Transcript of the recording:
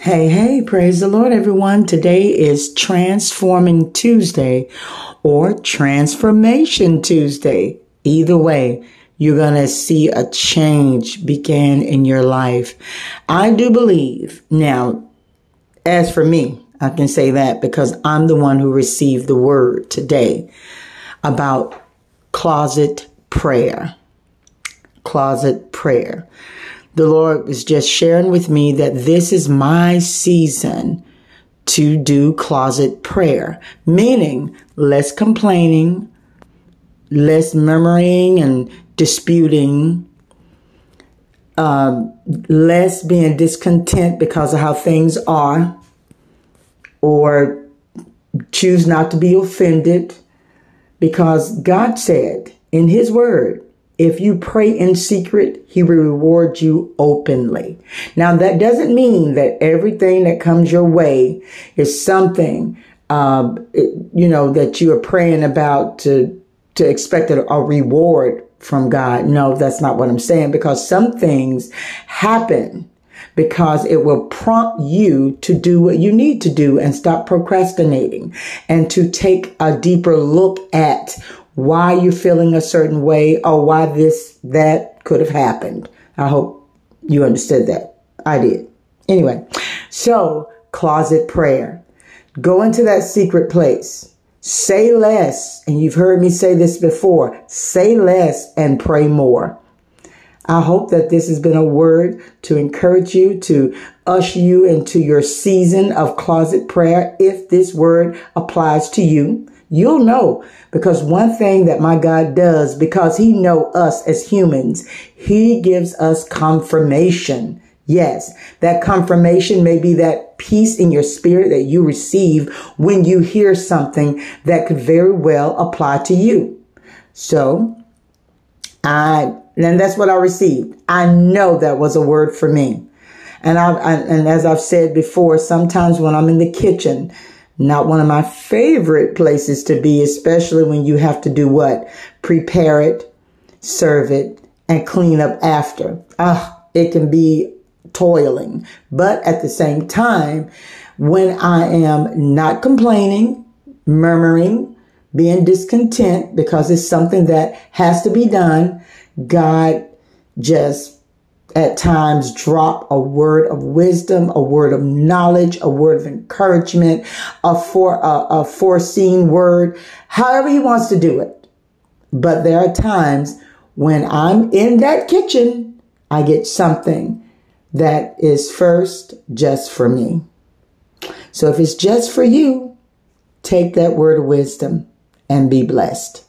Hey, hey, praise the Lord, everyone. Today is Transforming Tuesday or Transformation Tuesday. Either way, you're going to see a change begin in your life. I do believe. Now, as for me, I can say that because I'm the one who received the word today about closet prayer. Closet prayer the Lord was just sharing with me that this is my season to do closet prayer, meaning less complaining, less murmuring and disputing, um, less being discontent because of how things are, or choose not to be offended, because God said in His Word, if you pray in secret, he will reward you openly. Now that doesn't mean that everything that comes your way is something, um, you know, that you are praying about to, to expect a, a reward from God. No, that's not what I'm saying because some things happen because it will prompt you to do what you need to do and stop procrastinating and to take a deeper look at why you're feeling a certain way or why this, that could have happened. I hope you understood that. I did. Anyway, so closet prayer. Go into that secret place. Say less. And you've heard me say this before. Say less and pray more. I hope that this has been a word to encourage you, to usher you into your season of closet prayer. If this word applies to you, You'll know because one thing that my God does, because he know us as humans, he gives us confirmation. Yes, that confirmation may be that peace in your spirit that you receive when you hear something that could very well apply to you. So I, and that's what I received. I know that was a word for me. And I, and as I've said before, sometimes when I'm in the kitchen, not one of my favorite places to be, especially when you have to do what? Prepare it, serve it, and clean up after. Ah, it can be toiling. But at the same time, when I am not complaining, murmuring, being discontent because it's something that has to be done, God just at times drop a word of wisdom, a word of knowledge, a word of encouragement, a for a, a foreseen word, however he wants to do it. But there are times when I'm in that kitchen, I get something that is first just for me. So if it's just for you, take that word of wisdom and be blessed.